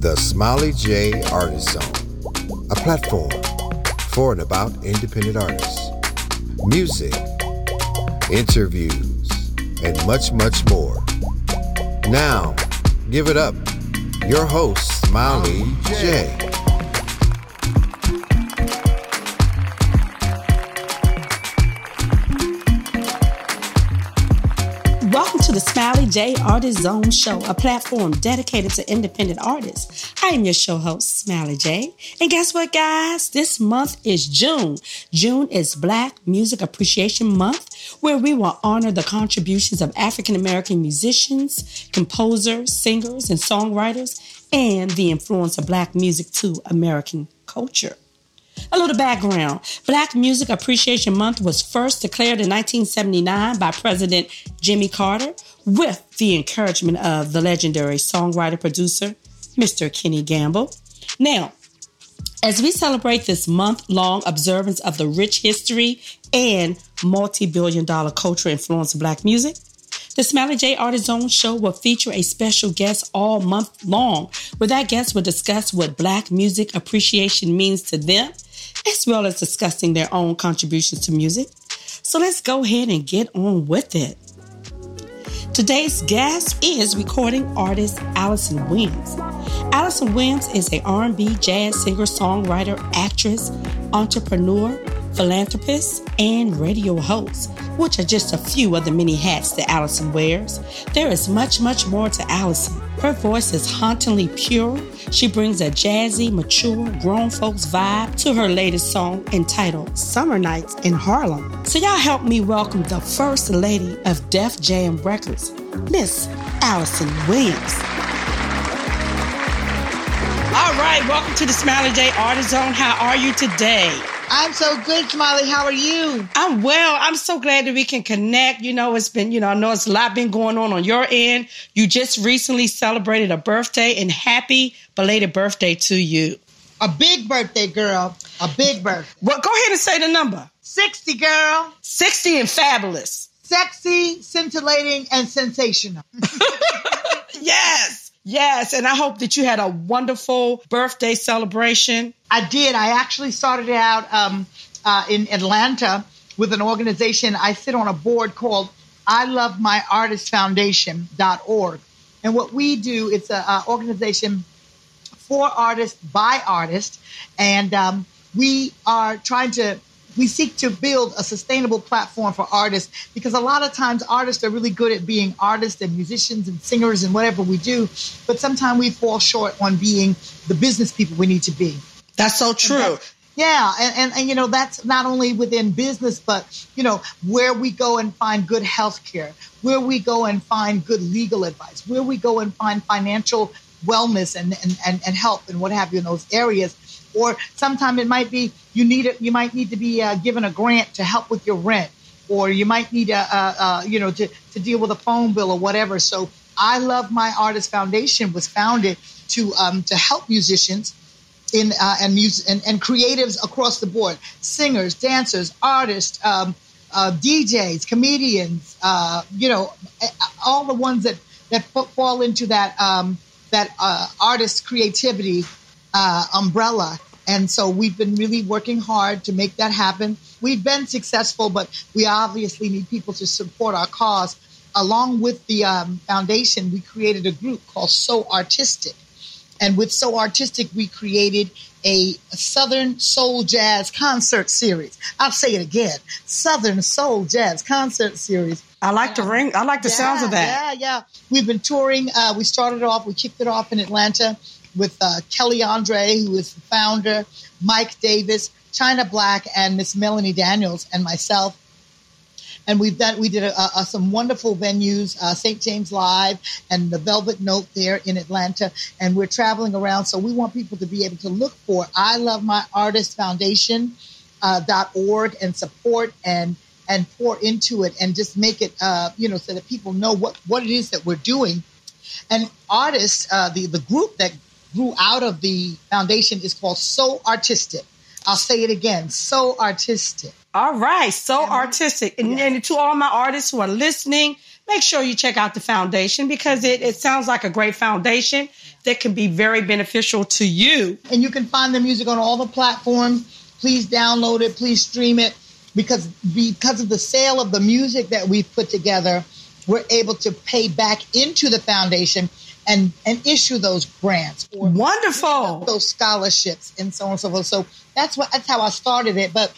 The Smiley J Artist Zone, a platform for and about independent artists, music, interviews, and much, much more. Now, give it up. Your host, Smiley J. Welcome to the Smiley J Artist Zone Show, a platform dedicated to independent artists. I am your show host, Smiley J. And guess what, guys? This month is June. June is Black Music Appreciation Month, where we will honor the contributions of African American musicians, composers, singers, and songwriters, and the influence of Black music to American culture. A little background Black Music Appreciation Month was first declared in 1979 by President Jimmy Carter with the encouragement of the legendary songwriter producer, Mr. Kenny Gamble. Now, as we celebrate this month long observance of the rich history and multi billion dollar cultural influence of Black music, the Smiley J Artist Zone show will feature a special guest all month long, where that guest will discuss what Black music appreciation means to them, as well as discussing their own contributions to music. So let's go ahead and get on with it. Today's guest is recording artist Alyson Williams. Alyson Williams is a R&B jazz singer, songwriter, actress, entrepreneur, philanthropist, and radio host, which are just a few of the many hats that Alyson wears. There is much, much more to Alyson. Her voice is hauntingly pure. She brings a jazzy, mature, grown folks vibe to her latest song entitled Summer Nights in Harlem. So y'all help me welcome the first lady of Def Jam Records, Miss Alyson Williams. All right, welcome to the Smiley J Artist Zone. How are you today? I'm so good, Smiley. How are you? I'm well. I'm so glad that we can connect. You know, it's been, you know, I know it's a lot been going on on your end. You just recently celebrated a birthday, and happy belated birthday to you. A big birthday, girl. A big birthday. Well, go ahead and say the number 60, girl. 60 and fabulous. Sexy, scintillating, and sensational. Yes. Yes. And I hope that you had a wonderful birthday celebration. I did. I actually started out um, uh, in Atlanta with an organization. I sit on a board called I Love My Artist Foundation.org. And what we do, it's an organization for artists by artists. And um, we are trying to we seek to build a sustainable platform for artists because a lot of times artists are really good at being artists and musicians and singers and whatever we do, but sometimes we fall short on being the business people we need to be. That's so true. That's, yeah, and, and, and you know that's not only within business, but you know where we go and find good health care, where we go and find good legal advice, where we go and find financial wellness and and, and, and help and what have you in those areas or sometimes it might be you need it you might need to be uh, given a grant to help with your rent or you might need a, a, a, you know to, to deal with a phone bill or whatever so i love my artist foundation was founded to um, to help musicians in uh, and music and, and creatives across the board singers dancers artists um, uh, djs comedians uh, you know all the ones that that fall into that um, that uh, artist creativity uh, umbrella. And so we've been really working hard to make that happen. We've been successful, but we obviously need people to support our cause. Along with the um, foundation, we created a group called So Artistic. And with So Artistic, we created a Southern Soul Jazz concert series. I'll say it again Southern Soul Jazz concert series. I like the ring. I like the yeah, sounds of that. Yeah, yeah. We've been touring. Uh, we started off, we kicked it off in Atlanta with uh, Kelly Andre, who is the founder, Mike Davis, China Black, and Miss Melanie Daniels, and myself. And we've done we did a, a, some wonderful venues, uh, St. James Live and the Velvet Note there in Atlanta, and we're traveling around. So we want people to be able to look for I Love My Artist Foundation uh, dot org and support and and pour into it and just make it uh, you know so that people know what what it is that we're doing. And artists, uh, the the group that grew out of the foundation is called So Artistic. I'll say it again, So Artistic. All right, so artistic. And, Yeah. and to all my artists who are listening, make sure you check out the foundation because it, it sounds like a great foundation that can be very beneficial to you. And you can find the music on all the platforms. Please download it, please stream it because because of the sale of the music that we've put together, we're able to pay back into the foundation and and issue those grants or wonderful those scholarships and so on and so forth. So that's what that's how I started it. But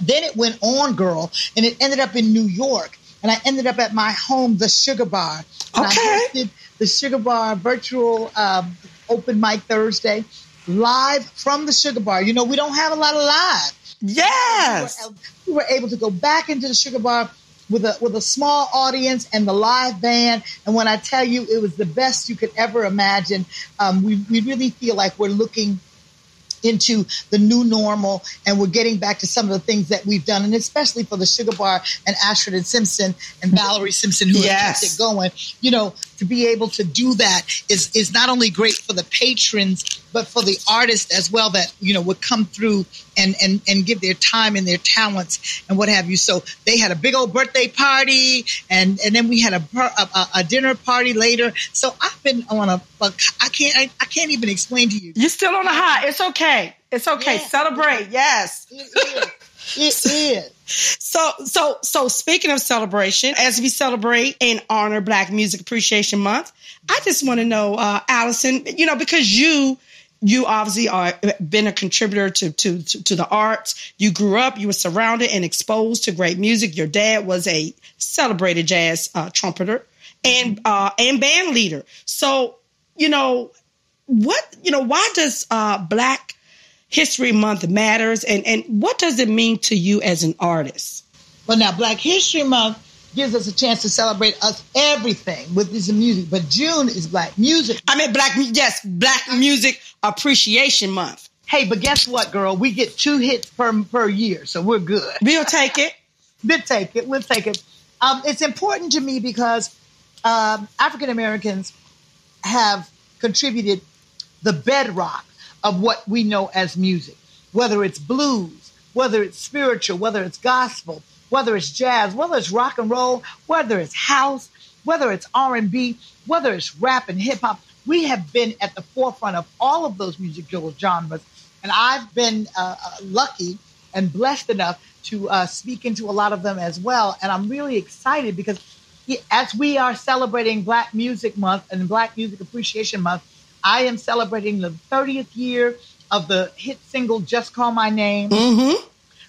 then it went on, girl, and it ended up in New York. And I ended up at my home, the Sugar Bar. And okay. I hosted the Sugar Bar virtual um, open mic Thursday live from the Sugar Bar. You know, we don't have a lot of live. Yes. We were, we were able to go back into the Sugar Bar with a with a small audience and the live band. And when I tell you, it was the best you could ever imagine. Um, we we really feel like we're looking into the new normal and we're getting back to some of the things that we've done and especially for the sugar bar and ashford and simpson and valerie simpson who yes. kept it going you know to be able to do that is is not only great for the patrons but for the artists as well that you know would come through and and and give their time and their talents and what have you. So they had a big old birthday party and and then we had a a, a dinner party later. So i've been on a, i can't I, I, can't even explain to you. You're still on a high. It's okay. It's okay. Yes. celebrate. Yes. It. It is so, so, so speaking of celebration, as we celebrate and honor Black Music Appreciation Month, I just want to know, uh, Alyson, you know, because you, you obviously are been a contributor to, to, to, to the arts. You grew up, you were surrounded and exposed to great music. Your dad was a celebrated jazz uh, trumpeter and, uh, and band leader. So, you know, what, you know, why does, uh, Black History Month matters, and, and what does it mean to you as an artist? Well, now Black History Month gives us a chance to celebrate us everything with this music, but June is Black Music. I mean, Black yes, Black Music Appreciation Month. Hey, but guess what, girl? We get two hits per per year, so we're good. We'll take it. we'll take it. We'll take it. Um, it's important to me because um, African Americans have contributed the bedrock of what we know as music, whether it's blues, whether it's spiritual, whether it's gospel, whether it's jazz, whether it's rock and roll, whether it's house, whether it's R&B, whether it's rap and hip hop. We have been at the forefront of all of those musical genres. And I've been uh, uh lucky and blessed enough to uh, speak into a lot of them as well. And I'm really excited because as we are celebrating Black Music Month and Black Music Appreciation Month, I am celebrating the 30th year of the hit single "Just Call My Name," mm-hmm.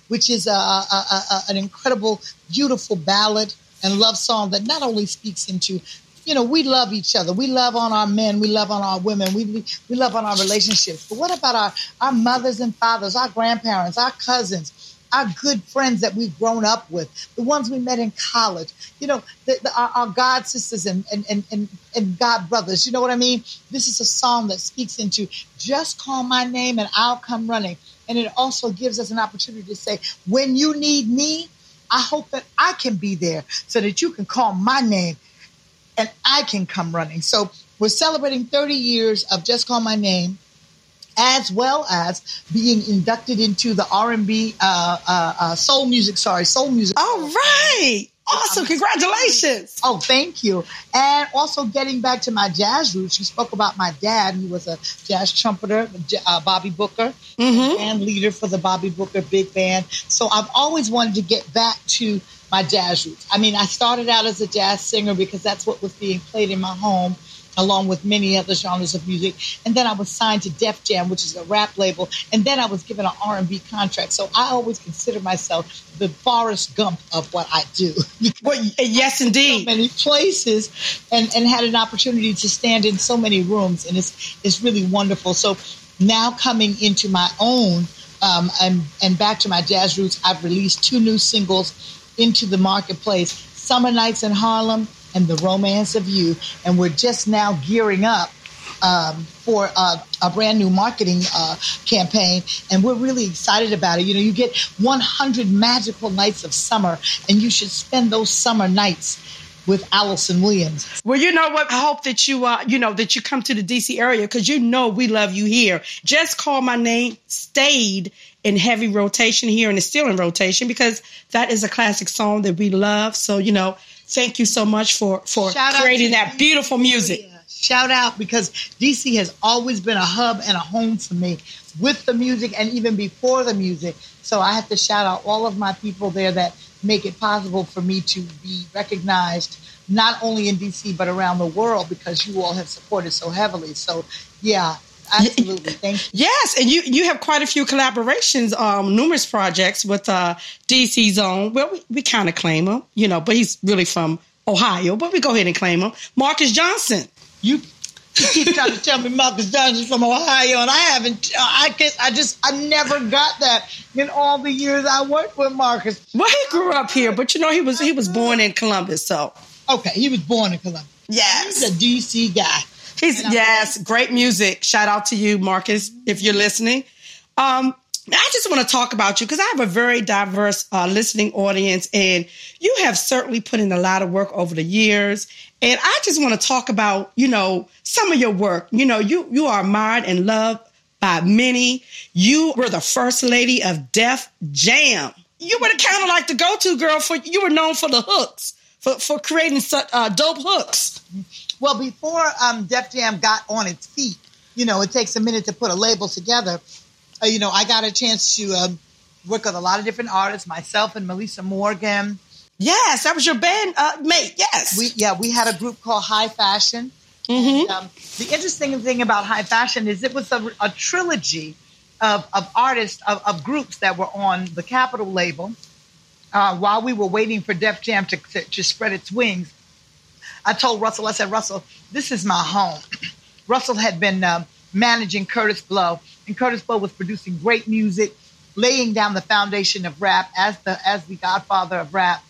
which is a, a, a, an incredible, beautiful ballad and love song that not only speaks into you know, we love each other. We love on our men. We love on our women. We, we love on our relationships. But what about our, our mothers and fathers, our grandparents, our cousins, our good friends that we've grown up with, the ones we met in college, you know, the, the, our, our, God sisters and, and, and, and, and God brothers. You know what I mean? This is a song that speaks into just call my name and I'll come running. And it also gives us an opportunity to say, when you need me, I hope that I can be there so that you can call my name and I can come running. So we're celebrating 30 years of Just Call My Name as well as being inducted into the R&B uh, uh, uh, soul music. Sorry, soul music. All right. Awesome. Congratulations. Oh, thank you. And also getting back to my jazz roots, you spoke about my dad. He was a jazz trumpeter, uh, Bobby Booker, mm-hmm. and leader for the Bobby Booker Big Band. So I've always wanted to get back to my jazz roots. I mean, I started out as a jazz singer because that's what was being played in my home along with many other genres of music. And then I was signed to Def Jam, which is a rap label. And then I was given an R&B contract. So I always consider myself the Forrest Gump of what I do. well, yes, indeed. So many places and, and had an opportunity to stand in so many rooms. And it's, it's really wonderful. So now coming into my own um, and, and back to my jazz roots, I've released two new singles into the marketplace. Summer Nights in Harlem and the romance of you. And we're just now gearing up um, for uh, a brand new marketing uh, campaign, and we're really excited about it. You know, you get 100 magical nights of summer, and you should spend those summer nights with Alyson Williams. Well, you know what? I hope that you, uh, you know, that you come to the DC area because you know we love you here. Just call my name. Stayed in heavy rotation here, and it's still in rotation because that is a classic song that we love. So you know, thank you so much for for creating that beautiful music. Yeah. Shout out because DC has always been a hub and a home for me with the music and even before the music. So I have to shout out all of my people there that make it possible for me to be recognized not only in DC but around the world because you all have supported so heavily. So yeah, absolutely. Thank you. Yes, and you you have quite a few collaborations, um, numerous projects with uh, DC Zone. Well, we, we kind of claim him, you know, but he's really from Ohio. But we go ahead and claim him, Marcus Johnson. You keep trying to tell me Marcus Johnson's from Ohio, and I haven't. I guess I just I never got that in all the years I worked with Marcus. Well, he grew up here, but you know he was he was born in Columbus, so okay, he was born in Columbus. Yes, he's a DC guy. He's yes, great music. Shout out to you, Marcus, if you're listening. Um, I just want to talk about you because I have a very diverse uh, listening audience, and you have certainly put in a lot of work over the years. And I just want to talk about, you know, some of your work. You know, you you are admired and loved by many. You were the first lady of Def Jam. You were the kind of like the go-to girl for. You were known for the hooks, for for creating such uh, dope hooks. Well, before um, Def Jam got on its feet, you know, it takes a minute to put a label together. Uh, you know, I got a chance to um, work with a lot of different artists, myself and Meli'sa Morgan. Yes, that was your band uh, mate. Yes, we yeah we had a group called High Fashion. Mm-hmm. And, um, the interesting thing about High Fashion is it was a, a trilogy of, of artists of, of, groups that were on the Capitol label. Uh, while we were waiting for Def Jam to, to, to spread its wings, I told Russell, I said, Russell, this is my home. Russell had been um, managing Kurtis Blow, and Kurtis Blow was producing great music, laying down the foundation of rap as the as the godfather of rap.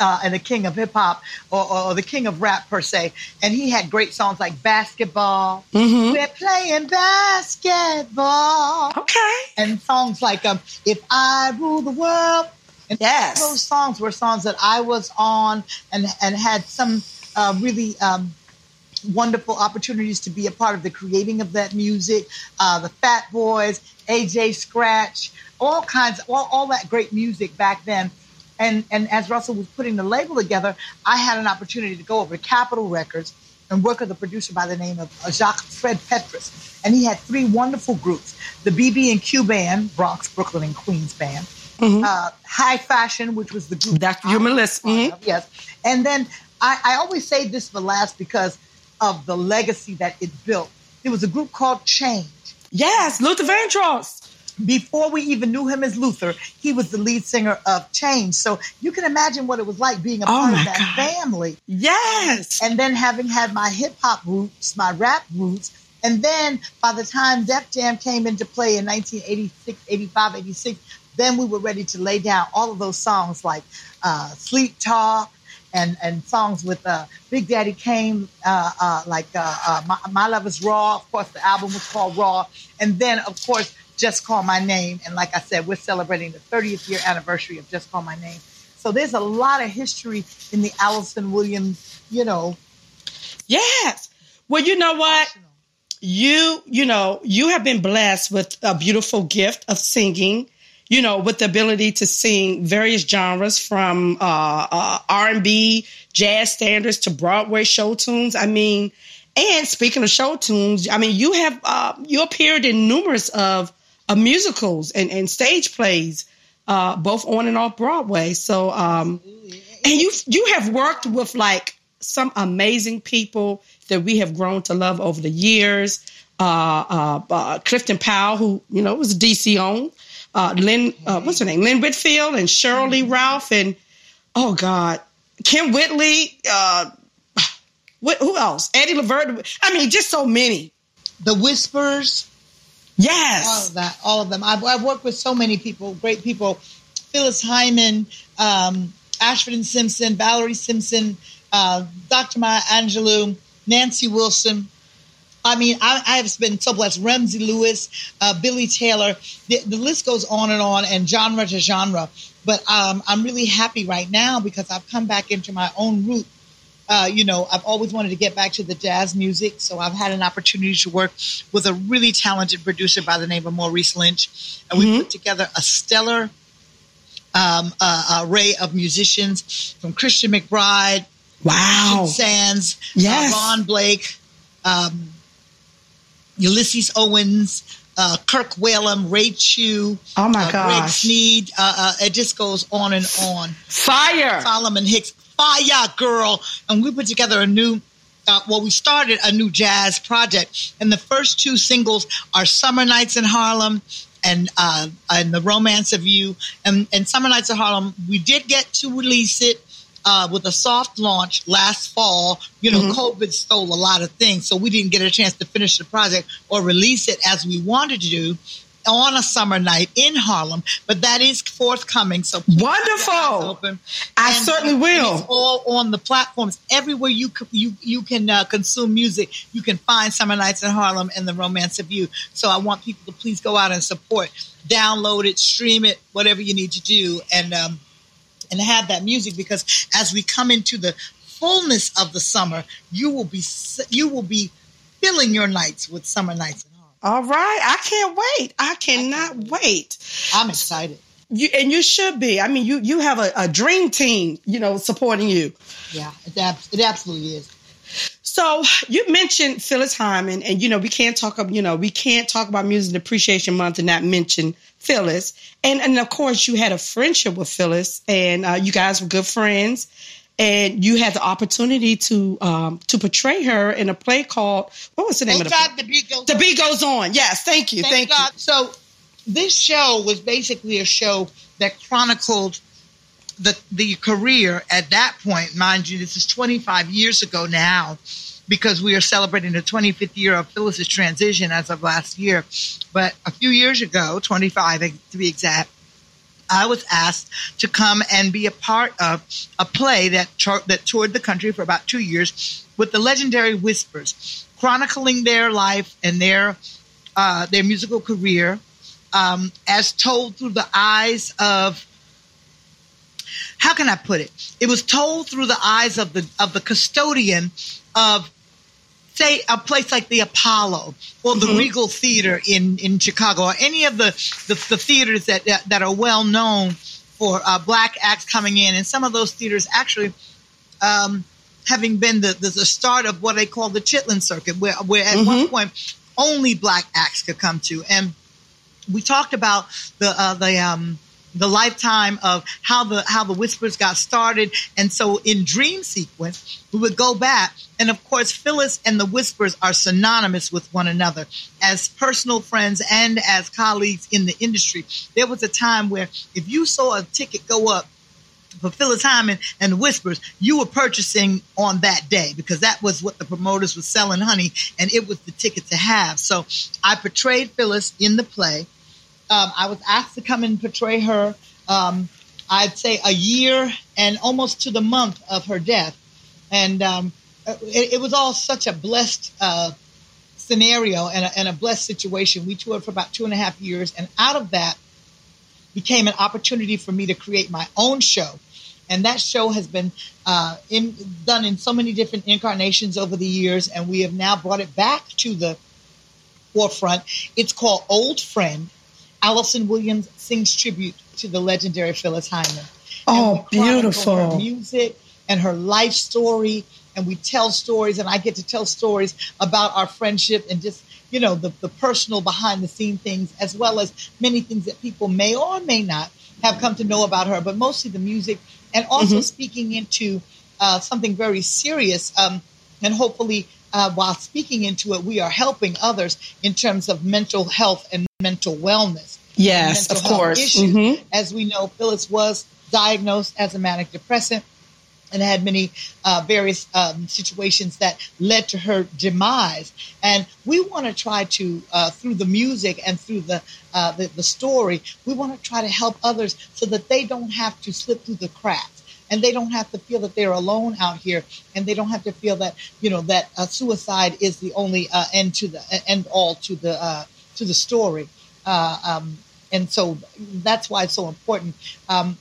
Uh, and the king of hip hop, or, or, the king of rap per se, and he had great songs like "Basketball," mm-hmm. "We're Playing Basketball," okay, and songs like um, "If I Rule the World." And yes, those songs were songs that I was on and and had some uh, really um, wonderful opportunities to be a part of the creating of that music. Uh, the Fat Boys, AJ Scratch, all kinds, all, all that great music back then. And, and as Russell was putting the label together, I had an opportunity to go over to Capitol Records and work with a producer by the name of uh, Jacques Fred Petrus. And he had three wonderful groups the BB and Q Band, Bronx, Brooklyn, and Queens Band. Mm-hmm. Uh, High Fashion, which was the group. That's your list. Mm-hmm. Yes. And then I, I always say this for last because of the legacy that it built. There was a group called Change. Yes, Luther Vandross. Before we even knew him as Luther, he was the lead singer of Change. So you can imagine what it was like being a oh part of that God. family. Yes. And then having had my hip hop roots, my rap roots, and then by the time Def Jam came into play in 1986, 85, 86, then we were ready to lay down all of those songs like uh, Sleep Talk, and and songs with uh, Big Daddy Kane, uh, uh, like uh, uh, my, my, Love Is Raw. Of course, the album was called Raw, and then of course, Just Call My Name. And like I said, we're celebrating the 30th year anniversary of Just Call My Name. So there's a lot of history in the Alyson Williams, you know. Yes. Well, you know what? You, you know, you have been blessed with a beautiful gift of singing you know, with the ability to sing various genres from uh, uh, R&B, jazz standards to Broadway show tunes. I mean, and speaking of show tunes, I mean, you have uh, you appeared in numerous of uh, musicals and, and stage plays, uh, both on and off Broadway. So, um, and you you have worked with like some amazing people that we have grown to love over the years. Uh, Clifton Powell, who you know was DC owned uh, Lynn, uh, what's her name? Lynn Whitfield and Sheryl Ralph and oh God, Kym Whitley. Uh, what, who else? Eddie Levert. I mean, just so many. The Whispers. Yes. All of that. All of them. I've, I've worked with so many people, great people. Phyllis Hyman, um, Ashford and Simpson, Valerie Simpson, uh, Dr. Maya Angelou, Nancy Wilson. I mean, I, I have been so blessed. Ramsey Lewis, uh, Billy Taylor, the, the, list goes on and on, and genre to genre. But um, I'm really happy right now because I've come back into my own root. Uh, you know, I've always wanted to get back to the jazz music, so I've had an opportunity to work with a really talented producer by the name of Maurice Lynch, and we mm-hmm. put together a stellar um, uh, array of musicians from Christian McBride, wow, Sands, yes. uh, Ron Blake, um, Ulysses Owens, uh, Kirk Whalum, Ray Chew, oh my uh, Greg gosh, Sneed. Uh, uh, it just goes on and on. fire! Solomon Hicks, fire girl, and we put together a new. Uh, well, we started a new jazz project, and the first two singles are "Summer Nights in Harlem" and uh, and "The Romance of You." And, and "Summer Nights in Harlem," we did get to release it uh, with a soft launch last fall. You know, Mhm. COVID stole a lot of things, so we didn't get a chance to finish the project or release it as we wanted to do on a summer night in Harlem. But that is forthcoming, so keep your eyes Wonderful. open. I And- certainly will. It's all on the platforms everywhere you you you can uh, consume music. You can find Summer Nights in Harlem and The Romance of You. So I want people to please go out and support, download it, stream it, whatever you need to do, and um, and have that music because as we come into the fullness of the summer, you will be you will be filling your nights with Summer Nights in Harlem. All right, I can't wait. I cannot wait. I'm excited. You and you should be. I mean, you you have a, a dream team, you know, supporting you. Yeah, it, ab- it absolutely is. So you mentioned Phyllis Hyman, and you know we can't talk. You know we can't talk about Music Appreciation Month and not mention Phyllis. And and of course you had a friendship with Phyllis, and uh, you guys were good friends. And you had the opportunity to um, to portray her in a play called what was the name Thank of the play? The beat goes The on. beat goes on. Yes, thank you, thank, Thank, God. So this show was basically a show that chronicled the the career at that point. Mind you, this is 25 years ago now, because we are celebrating the 25th year of Phyllis's transition as of last year. But a few years ago, 25 to be exact. I was asked to come and be a part of a play that tou- that toured the country for about two years with the legendary Whispers, chronicling their life and their uh, their musical career um, as told through the eyes of how can I put it? It was told through the eyes of the of the custodian of say a place like the Apollo or the Mhm. Regal Theater in in Chicago or any of the the, the theaters that, that that are well known for uh, black acts coming in, and some of those theaters actually. Um, having been the, the, the start of what they call the Chitlin Circuit, where, where at one Mhm. point only black acts could come to. And we talked about the uh, the um, the lifetime of how the how the whispers got started, and so in Dream Sequence we would go back, and of course Phyllis and the whispers are synonymous with one another as personal friends and as colleagues in the industry. There was a time where if you saw a ticket go up for Phyllis Hyman and the Whispers, you were purchasing on that day because that was what the promoters were selling, honey, and it was the ticket to have. So I portrayed Phyllis in the play. Um, I was asked to come and portray her. Um, I'd say a year and almost to the month of her death, and um, it, it was all such a blessed uh, scenario and a, and a blessed situation. We toured for about two and a half years, and out of that became an opportunity for me to create my own show. And that show has been uh, in, done in so many different incarnations over the years, and we have now brought it back to the forefront. It's called Old Friend. Alyson Williams sings tribute to the legendary Phyllis Hyman. Oh, beautiful. Her music and her life story, and we tell stories, and I get to tell stories about our friendship and just you know the, the personal behind the scene things, as well as many things that people may or may not have come to know about her, but mostly the music, and also Mhm. speaking into uh, something very serious, um, and hopefully. Uh, while speaking into it, we are helping others in terms of mental health and mental wellness Yes, mental of course. issues. Mhm. As we know, Phyllis was diagnosed as a manic depressant and had many uh, various um, situations that led to her demise. And we want to try to, uh, through the music and through the, uh, the the story, we want to try to help others so that they don't have to slip through the cracks. And they don't have to feel that they're alone out here, and they don't have to feel that you know that uh, suicide is the only uh, end to the end all to the uh, to the story. Uh, um, and so that's why it's so important um,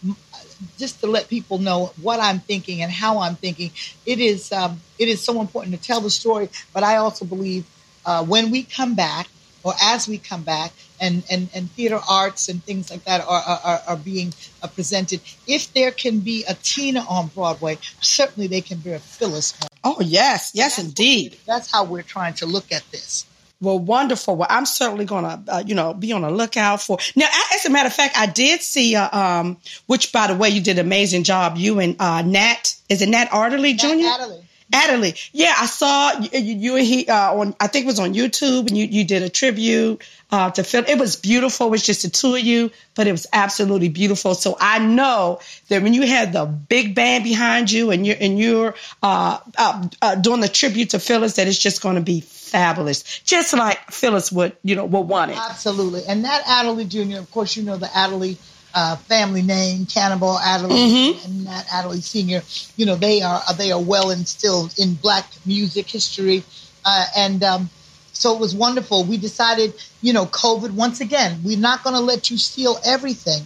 just to let people know what I'm thinking and how I'm thinking. It is um, it is so important to tell the story, but I also believe uh, when we come back or as we come back and, and, and theater arts and things like that are, are, are being uh, presented. If there can be a Tina on Broadway, certainly they can be a Phyllis. On. Oh, yes. Yes, that's indeed. That's how we're trying to look at this. Well, wonderful. Well, I'm certainly going to, uh, you know, be on the lookout for. Now, as a matter of fact, I did see, uh, um, which, by the way, you did an amazing job. You and uh, Nat, is it Nat Adderley Jr.? Nat Adderley. Adderley. Yeah, I saw you, you and he uh, on. I think it was on YouTube, and you you did a tribute uh, to Phil. It was beautiful. It was just the two of you, but it was absolutely beautiful. So I know that when you had the big band behind you, and you're and you're uh, uh, uh doing the tribute to Phyllis, that it's just going to be fabulous, just like Phyllis would you know would want it. Absolutely, and that Adderley Jr. Of course, you know the Adderley uh, family name, Cannonball Adderley mm-hmm. and Nat Adderley Sr. You know, they are they are well instilled in Black music history, uh, and um, so it was wonderful. We decided, you know, COVID once again, we're not going to let you steal everything.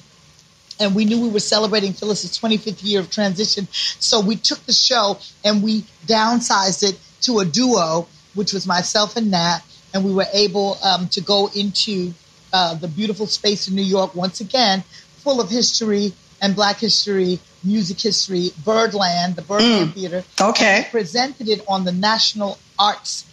And we knew we were celebrating Phyllis's 25th year of transition, so we took the show and we downsized it to a duo, which was myself and Nat, and we were able um, to go into uh, the beautiful space in New York once again full of history and Black history, music history, Birdland, the Birdland mm. Theater. Okay. presented it on the National Arts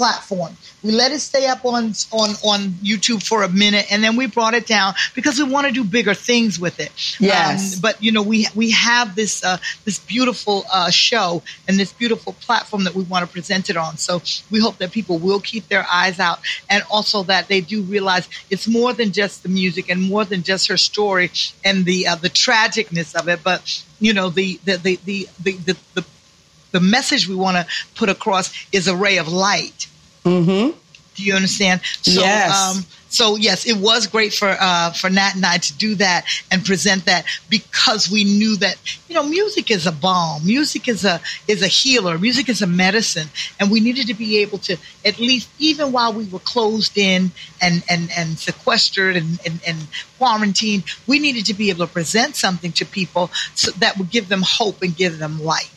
platform. We let it stay up on on on YouTube for a minute, and then we brought it down because we want to do bigger things with it. Yes. Um, but you know, we we have this uh, this beautiful uh, show and this beautiful platform that we want to present it on. So we hope that people will keep their eyes out, and also that they do realize it's more than just the music and more than just her story and the uh, the tragicness of it, but you know the the the the the, the, the the message we want to put across is a ray of light Mm-hmm. Do you understand? So, yes. Um, so yes, it was great for uh, for Nat and I to do that and present that because we knew that you know music is a balm, music is a is a healer, music is a medicine, and we needed to be able to at least even while we were closed in and and and sequestered and and, and quarantined, we needed to be able to present something to people so that would give them hope and give them light.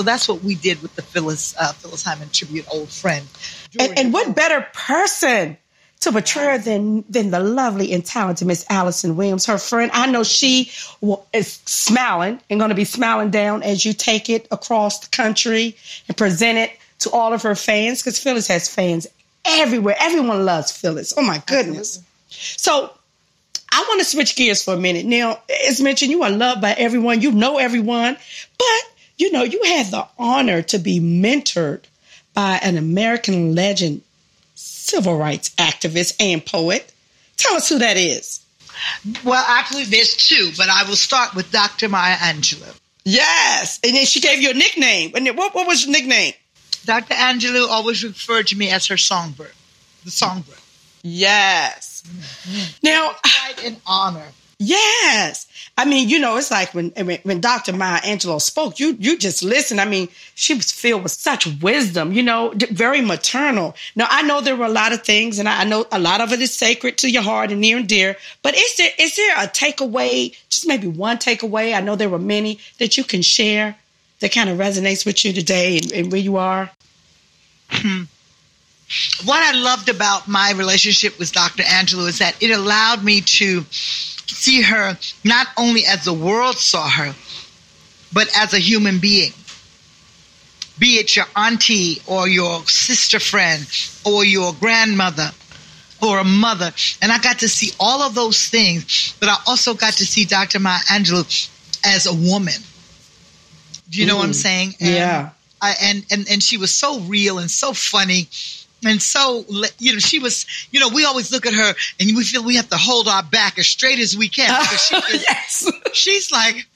So that's what we did with the Phyllis uh, Phyllis Hyman tribute, old friend. And, and what better person to portray her than than the lovely and talented Miss Alyson Williams, her friend. I know she is smiling and going to be smiling down as you take it across the country and present it to all of her fans because Phyllis has fans everywhere. Everyone loves Phyllis. Oh my goodness! Absolutely. So I want to switch gears for a minute. Now, as mentioned, you are loved by everyone. You know everyone, but you know, you had the honor to be mentored by an American legend, civil rights activist, and poet. Tell us who that is. Well, actually, there's two, but I will start with Dr. Maya Angelou. Yes. And then she gave you a nickname. And what, what was your nickname? Dr. Angelou always referred to me as her songbird, the songbird. Yes. Mm-hmm. Now, quite an honor. Yes. I mean, you know, it's like when when, Dr. Maya Angelou spoke, you you just listen. I mean, she was filled with such wisdom, you know, very maternal. Now, I know there were a lot of things, and I know a lot of it is sacred to your heart and near and dear. But is there is there a takeaway, just maybe one takeaway? I know there were many that you can share that kind of resonates with you today and, and where you are. Hmm. What I loved about my relationship with Dr. Angelou is that it allowed me to see her not only as the world saw her, but as a human being. Be it your auntie or your sister friend or your grandmother or a mother. And I got to see all of those things, but I also got to see Dr. Maya Angelou as a woman. Do you know what I'm saying? And yeah. I, and, and, and she was so real and so funny and so, you know, she was, you know, we always look at her and we feel we have to hold our back as straight as we can. Because she is, yes. She's like,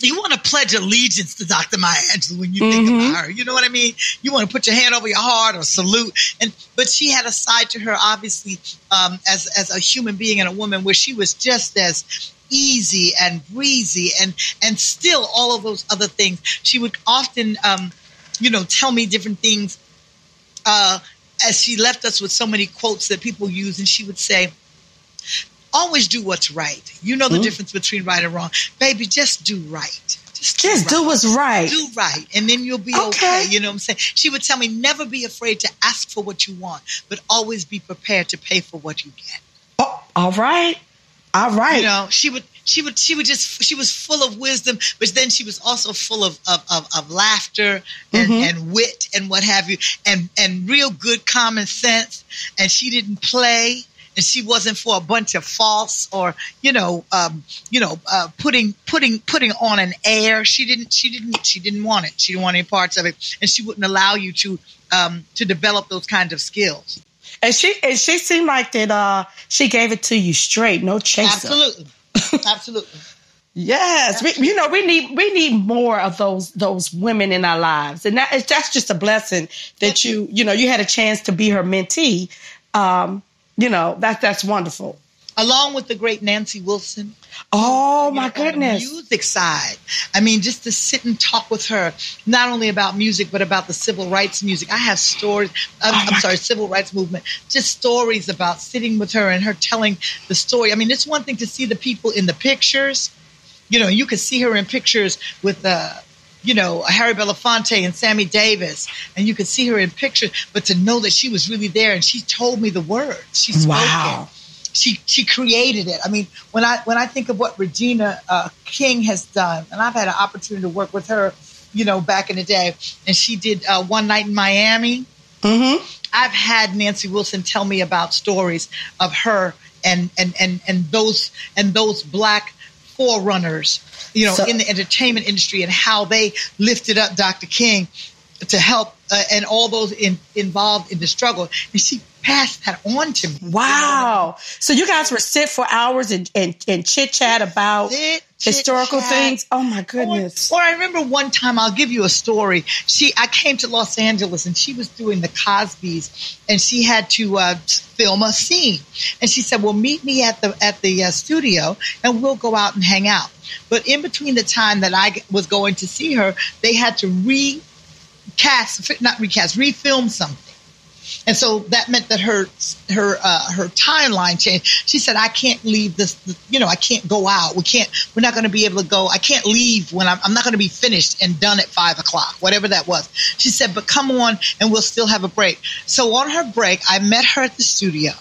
you want to pledge allegiance to Dr. Maya Angelou when you think mm-hmm. about her. You know what I mean? You want to put your hand over your heart or salute. And but she had a side to her, obviously, um, as as a human being and a woman, where she was just as easy and breezy and and still all of those other things. She would often, um, you know, tell me different things. Uh, as she left us with so many quotes that people use, and she would say, always do what's right. You know the mm-hmm. difference between right and wrong. Baby, just do right. Just, do, just right. do what's right. Do right, and then you'll be okay. okay. You know what I'm saying? She would tell me, never be afraid to ask for what you want, but always be prepared to pay for what you get. Oh, All right. All right. You know, she would she would she would just she was full of wisdom, but then she was also full of of, of, of laughter and, mm-hmm. and wit and what have you, and and real good common sense. And she didn't play and she wasn't for a bunch of false or you know um, you know uh, putting putting putting on an air. She didn't she didn't she didn't want it. She didn't want any parts of it. And she wouldn't allow you to um, to develop those kinds of skills. And she and she seemed like that uh, she gave it to you straight no chaser. Absolutely absolutely Yes, we, you know we need we need more of those those women in our lives, and that, that's just a blessing that you you know you had a chance to be her mentee. Um, you know that that's wonderful along with the great Nancy Wilson. Oh my goodness. music side. I mean, just to sit and talk with her, not only about music, but about the civil rights music. I have stories, I'm, oh I'm sorry, civil rights movement, just stories about sitting with her and her telling the story. I mean, it's one thing to see the people in the pictures. You know, you could see her in pictures with, uh, you know, Harry Belafonte and Sammy Davis, and you could see her in pictures, but to know that she was really there and she told me the words. She spoke wow. She she created it. I mean, when I when I think of what Regina uh, King has done, and I've had an opportunity to work with her, you know, back in the day, and she did uh, one night in Miami. Mm-hmm. I've had Nancy Wilson tell me about stories of her and and and and those and those black forerunners you know, so, in the entertainment industry and how they lifted up Dr. King to help uh, and all those in, involved in the struggle. And she passed that on to me. Wow. So you guys were sit for hours and, and, and chit chat about sit, historical chit-chat. things. Oh my goodness. Or, or, I remember one time, I'll give you a story. She, I came to Los Angeles and she was doing the Cosbys and she had to uh, film a scene. And she said, well, meet me at the, at the uh, studio and we'll go out and hang out. But in between the time that I was going to see her, they had to recast, not recast, refilm something. And so that meant that her her uh, her timeline changed. She said, "I can't leave this. You know, I can't go out. We can't. We're not going to be able to go. I can't leave when I'm. I'm not going to be finished and done at five o'clock, whatever that was." She said, "But come on, and we'll still have a break." So on her break, I met her at the studio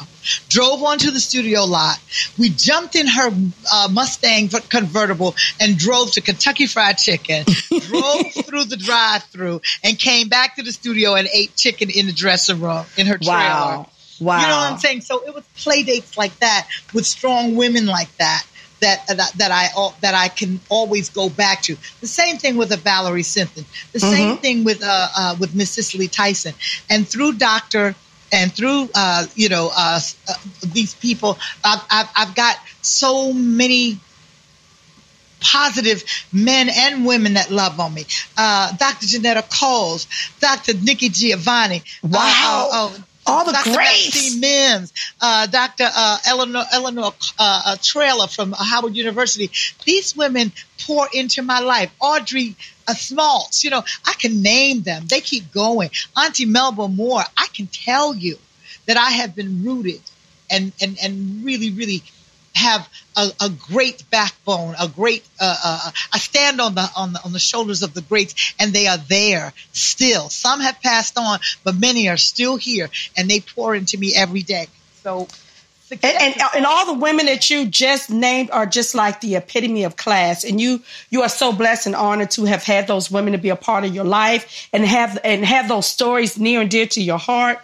drove onto the studio lot. We jumped in her uh, Mustang convertible and drove to Kentucky Fried Chicken, drove through the drive through, and came back to the studio and ate chicken in the dressing room in her trailer. Wow. Wow. You know what I'm saying? So it was play dates like that with strong women like that. That, that, that I that I can always go back to. The same thing with a Valerie Simpson. The mm-hmm. same thing with uh, uh, with Miss Cicely Tyson. And through Doctor and through uh, you know uh, uh, these people, I've, I've, I've got so many positive men and women that love on me. Uh, Dr. Johnnetta Coles, Dr. Nikki Giovanni. Uh, wow. Uh, oh, all the Dr. greats. Mims, uh, Dr. Uh, Eleanor, Eleanor uh, Traylor from Howard University. These women pour into my life. Audrey uh, Smaltz, you know, I can name them. They keep going. Auntie Melba Moore, I can tell you that I have been rooted and, and, and really, really have a, a great backbone, a great, uh, uh, I stand on the, on the, on the shoulders of the greats and they are there still. Some have passed on, but many are still here and they pour into me every day. So and, and, and all the women that you just named are just like the epitome of class. And you you are so blessed and honored to have had those women to be a part of your life and have and have those stories near and dear to your heart.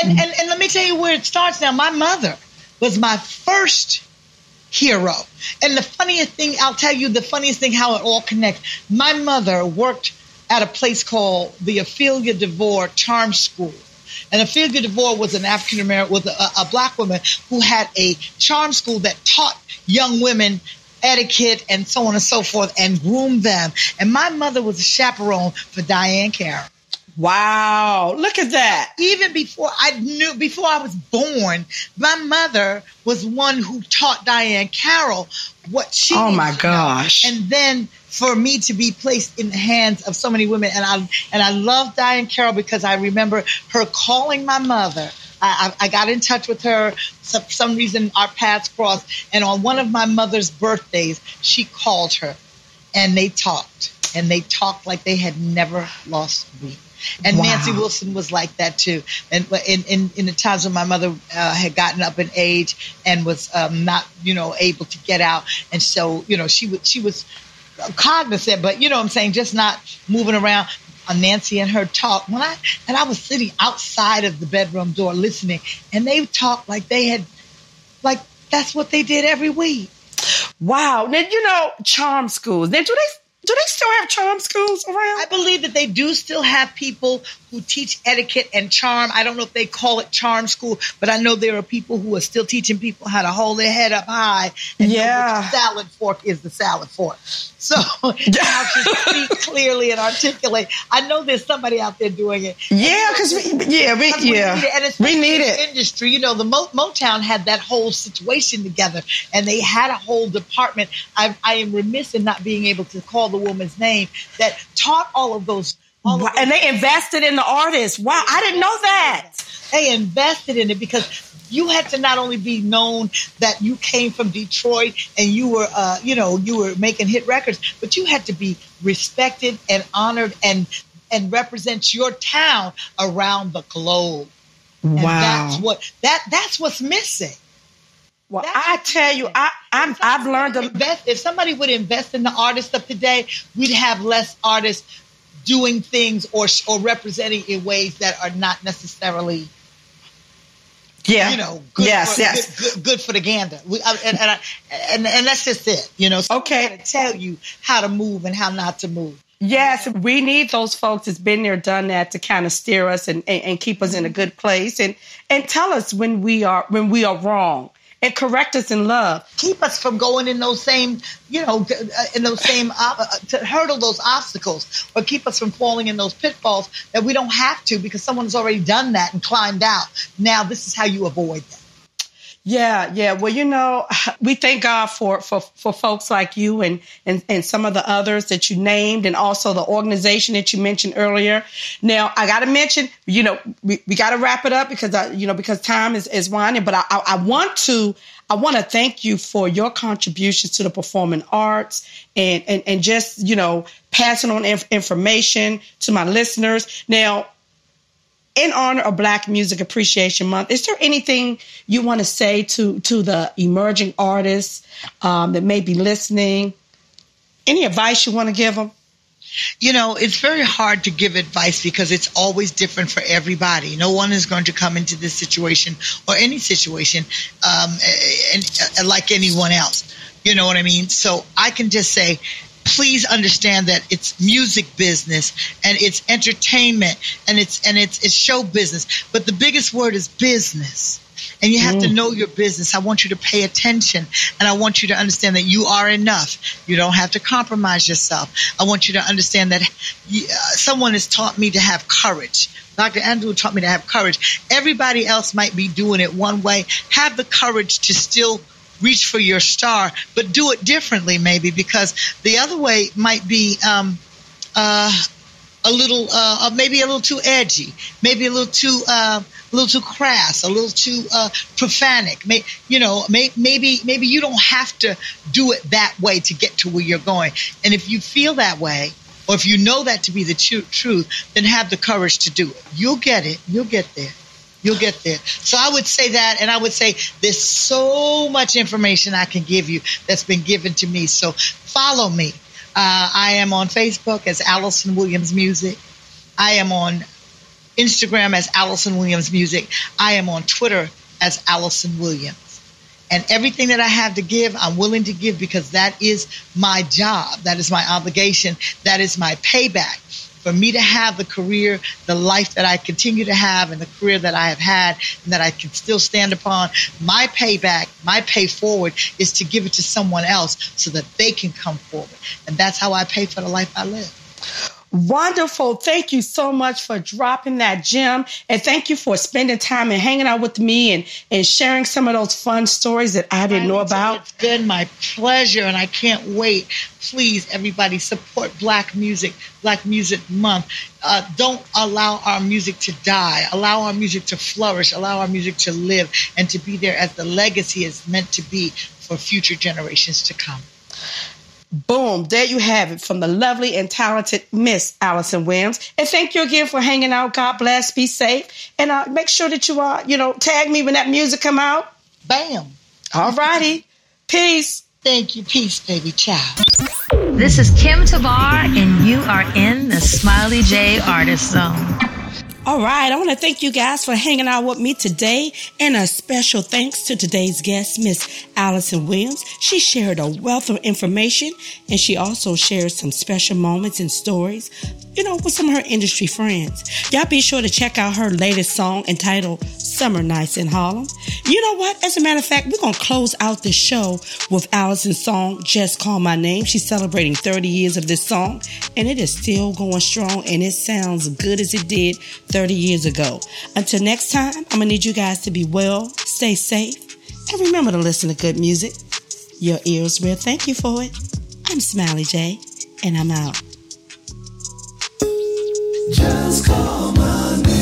And and, and let me tell you where it starts now. My mother was my first hero. And the funniest thing, I'll tell you the funniest thing how it all connects. My mother worked at a place called the Ophelia DeVore Charm School and Ophelia DeVore was an African American, was a, a black woman who had a charm school that taught young women etiquette and so on and so forth and groomed them. And my mother was a chaperone for Diahann Carroll. Wow, look at that. Even before I knew, before I was born, my mother was one who taught Diahann Carroll what she Oh my gosh. And then for me to be placed in the hands of so many women and I and I love Diahann Carroll because I remember her calling my mother. I, I, I got in touch with her. For some reason, our paths crossed. And on one of my mother's birthdays, she called her and they talked. And they talked like they had never lost a beat And wow. Nancy Wilson was like that too. And in, in, in the times when my mother uh, had gotten up in age and was um, not, you know, able to get out. And so, you know, she, would, she was cognizant, but you know what I'm saying, just not moving around. Uh, Nancy and her talk when I and I was sitting outside of the bedroom door listening, and they talked like they had, like that's what they did every week. Wow. Now you know charm schools. Now do they do they still have charm schools around? I believe that they do still have people who teach etiquette and charm. I don't know if they call it charm school, but I know there are people who are still teaching people how to hold their head up high and yeah. know which salad fork is the salad fork. So how to speak clearly and articulate. I know there's somebody out there doing it. Yeah, because we, yeah, we, yeah, we need it. we need it. Industry, you know, the Mo- Motown had that whole situation together, and they had a whole department. I, I am remiss in not being able to call the woman's name that taught all of those wow. and they invested in the artist. Wow, I didn't know that. They invested in it because you had to not only be known that you came from Detroit and you were, uh, you know, you were making hit records, but you had to be respected and honored and and represent your town around the globe. And wow, that's what that that's what's missing. Well, that's I tell you, I i have learned. Invest, if somebody would invest in the artists of today, we'd have less artists doing things or or representing in ways that are not necessarily yeah. You know, good yes, for, yes. Good, good, good, for the gander. We, I, and, and, I, and, and, that's just it, you know. So okay. To tell you how to move and how not to move. Yes, we need those folks that's been there, done that to kind of steer us and, and, and keep us in a mm-hmm. good place and, and tell us when we are when we are wrong and correct us in love. Keep us from going in those same, you know, uh, in those same, uh, to hurdle those obstacles or keep us from falling in those pitfalls that we don't have to because someone's already done that and climbed out. Now, this is how you avoid them. Yeah, yeah. Well, you know, we thank God for for for folks like you and and and some of the others that you named, and also the organization that you mentioned earlier. Now, I got to mention, you know, we, we got to wrap it up because I, you know, because time is is winding. But I, I, I want to I want to thank you for your contributions to the performing arts and and and just you know passing on inf- information to my listeners. Now, in honor of Black Music Appreciation Month, is there anything you want to say to to the emerging artists um, that may be listening? Any advice you want to give them? You know, it's very hard to give advice because it's always different for everybody. No one is going to come into this situation or any situation um, and, and like anyone else. You know what I mean? So I can just say, please understand that it's music business and it's entertainment and it's and it's it's show business. But the biggest word is business. And you have mm. to know your business. I want you to pay attention and I want you to understand that you are enough. You don't have to compromise yourself. I want you to understand that you, uh, someone has taught me to have courage. Dr. Andrew taught me to have courage. Everybody else might be doing it one way. Have the courage to still reach for your star, but do it differently, maybe, because the other way might be um, uh, a little, uh, maybe a little too edgy, maybe a little too, uh, a little too crass, a little too uh, profanic. May, you know, may, maybe maybe you don't have to do it that way to get to where you're going. And if you feel that way, or if you know that to be the tr- truth, then have the courage to do it. You'll get it. You'll get there. You'll get there. So I would say that, and I would say there's so much information I can give you that's been given to me. So follow me. Uh, I am on Facebook as Alyson Williams Music. I am on Instagram as Alyson Williams Music. I am on Twitter as Alyson Williams. And everything that I have to give, I'm willing to give because that is my job. That is my obligation. That is my payback for me to have the career, the life that I continue to have, and the career that I have had, and that I can still stand upon, my payback, my pay forward is to give it to someone else so that they can come forward. And that's how I pay for the life I live. Wonderful. Thank you so much for dropping that gem. And thank you for spending time and hanging out with me and, and sharing some of those fun stories that I didn't know about. It's been my pleasure and I can't wait. Please, everybody, support Black music, Black Music Month. Uh, don't allow our music to die. Allow our music to flourish. Allow our music to live and to be there as the legacy is meant to be for future generations to come. Boom, there you have it from the lovely and talented Miss Alyson Williams. And thank you again for hanging out. God bless, be safe. And uh, make sure that you are, uh, you know, tag me when that music come out. Bam. All righty. Peace. Thank you. Peace, baby. Ciao. This is Kim Tavar, and you are in the Smiley J Artist Zone. All right, I want to thank you guys for hanging out with me today, and a special thanks to today's guest, Miss Alyson Williams. She shared a wealth of information, and she also shared some special moments and stories, you know, with some of her industry friends. Y'all be sure to check out her latest song entitled Summer Nights in Harlem. You know what? As a matter of fact, we're going to close out the show with Alyson's song, Just Call My Name. She's celebrating 30 years of this song, and it is still going strong, and it sounds good as it did 30 years ago. Until next time, I'm going to need you guys to be well, stay safe, and remember to listen to good music. Your ears will thank you for it. I'm Smiley J, and I'm out. Just call my name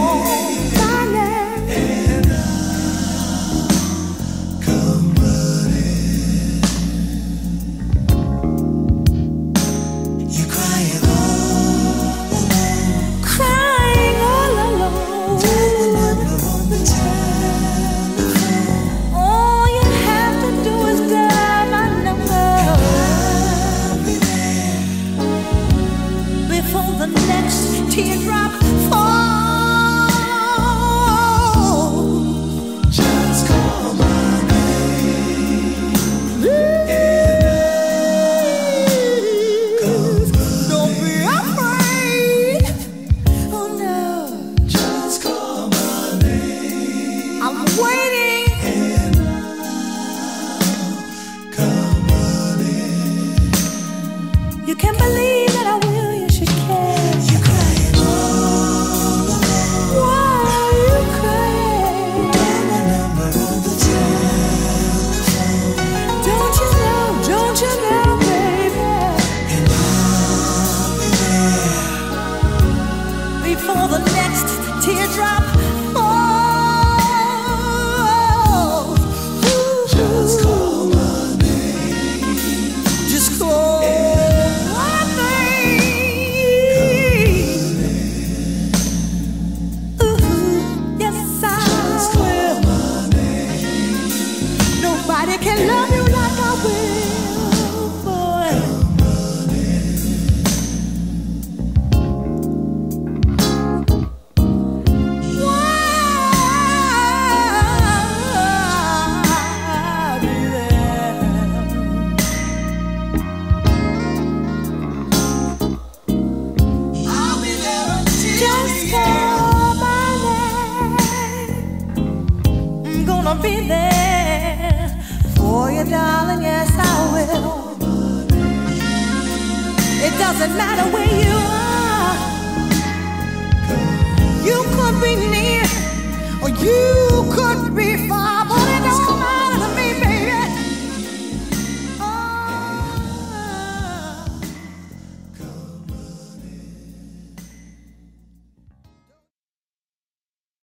just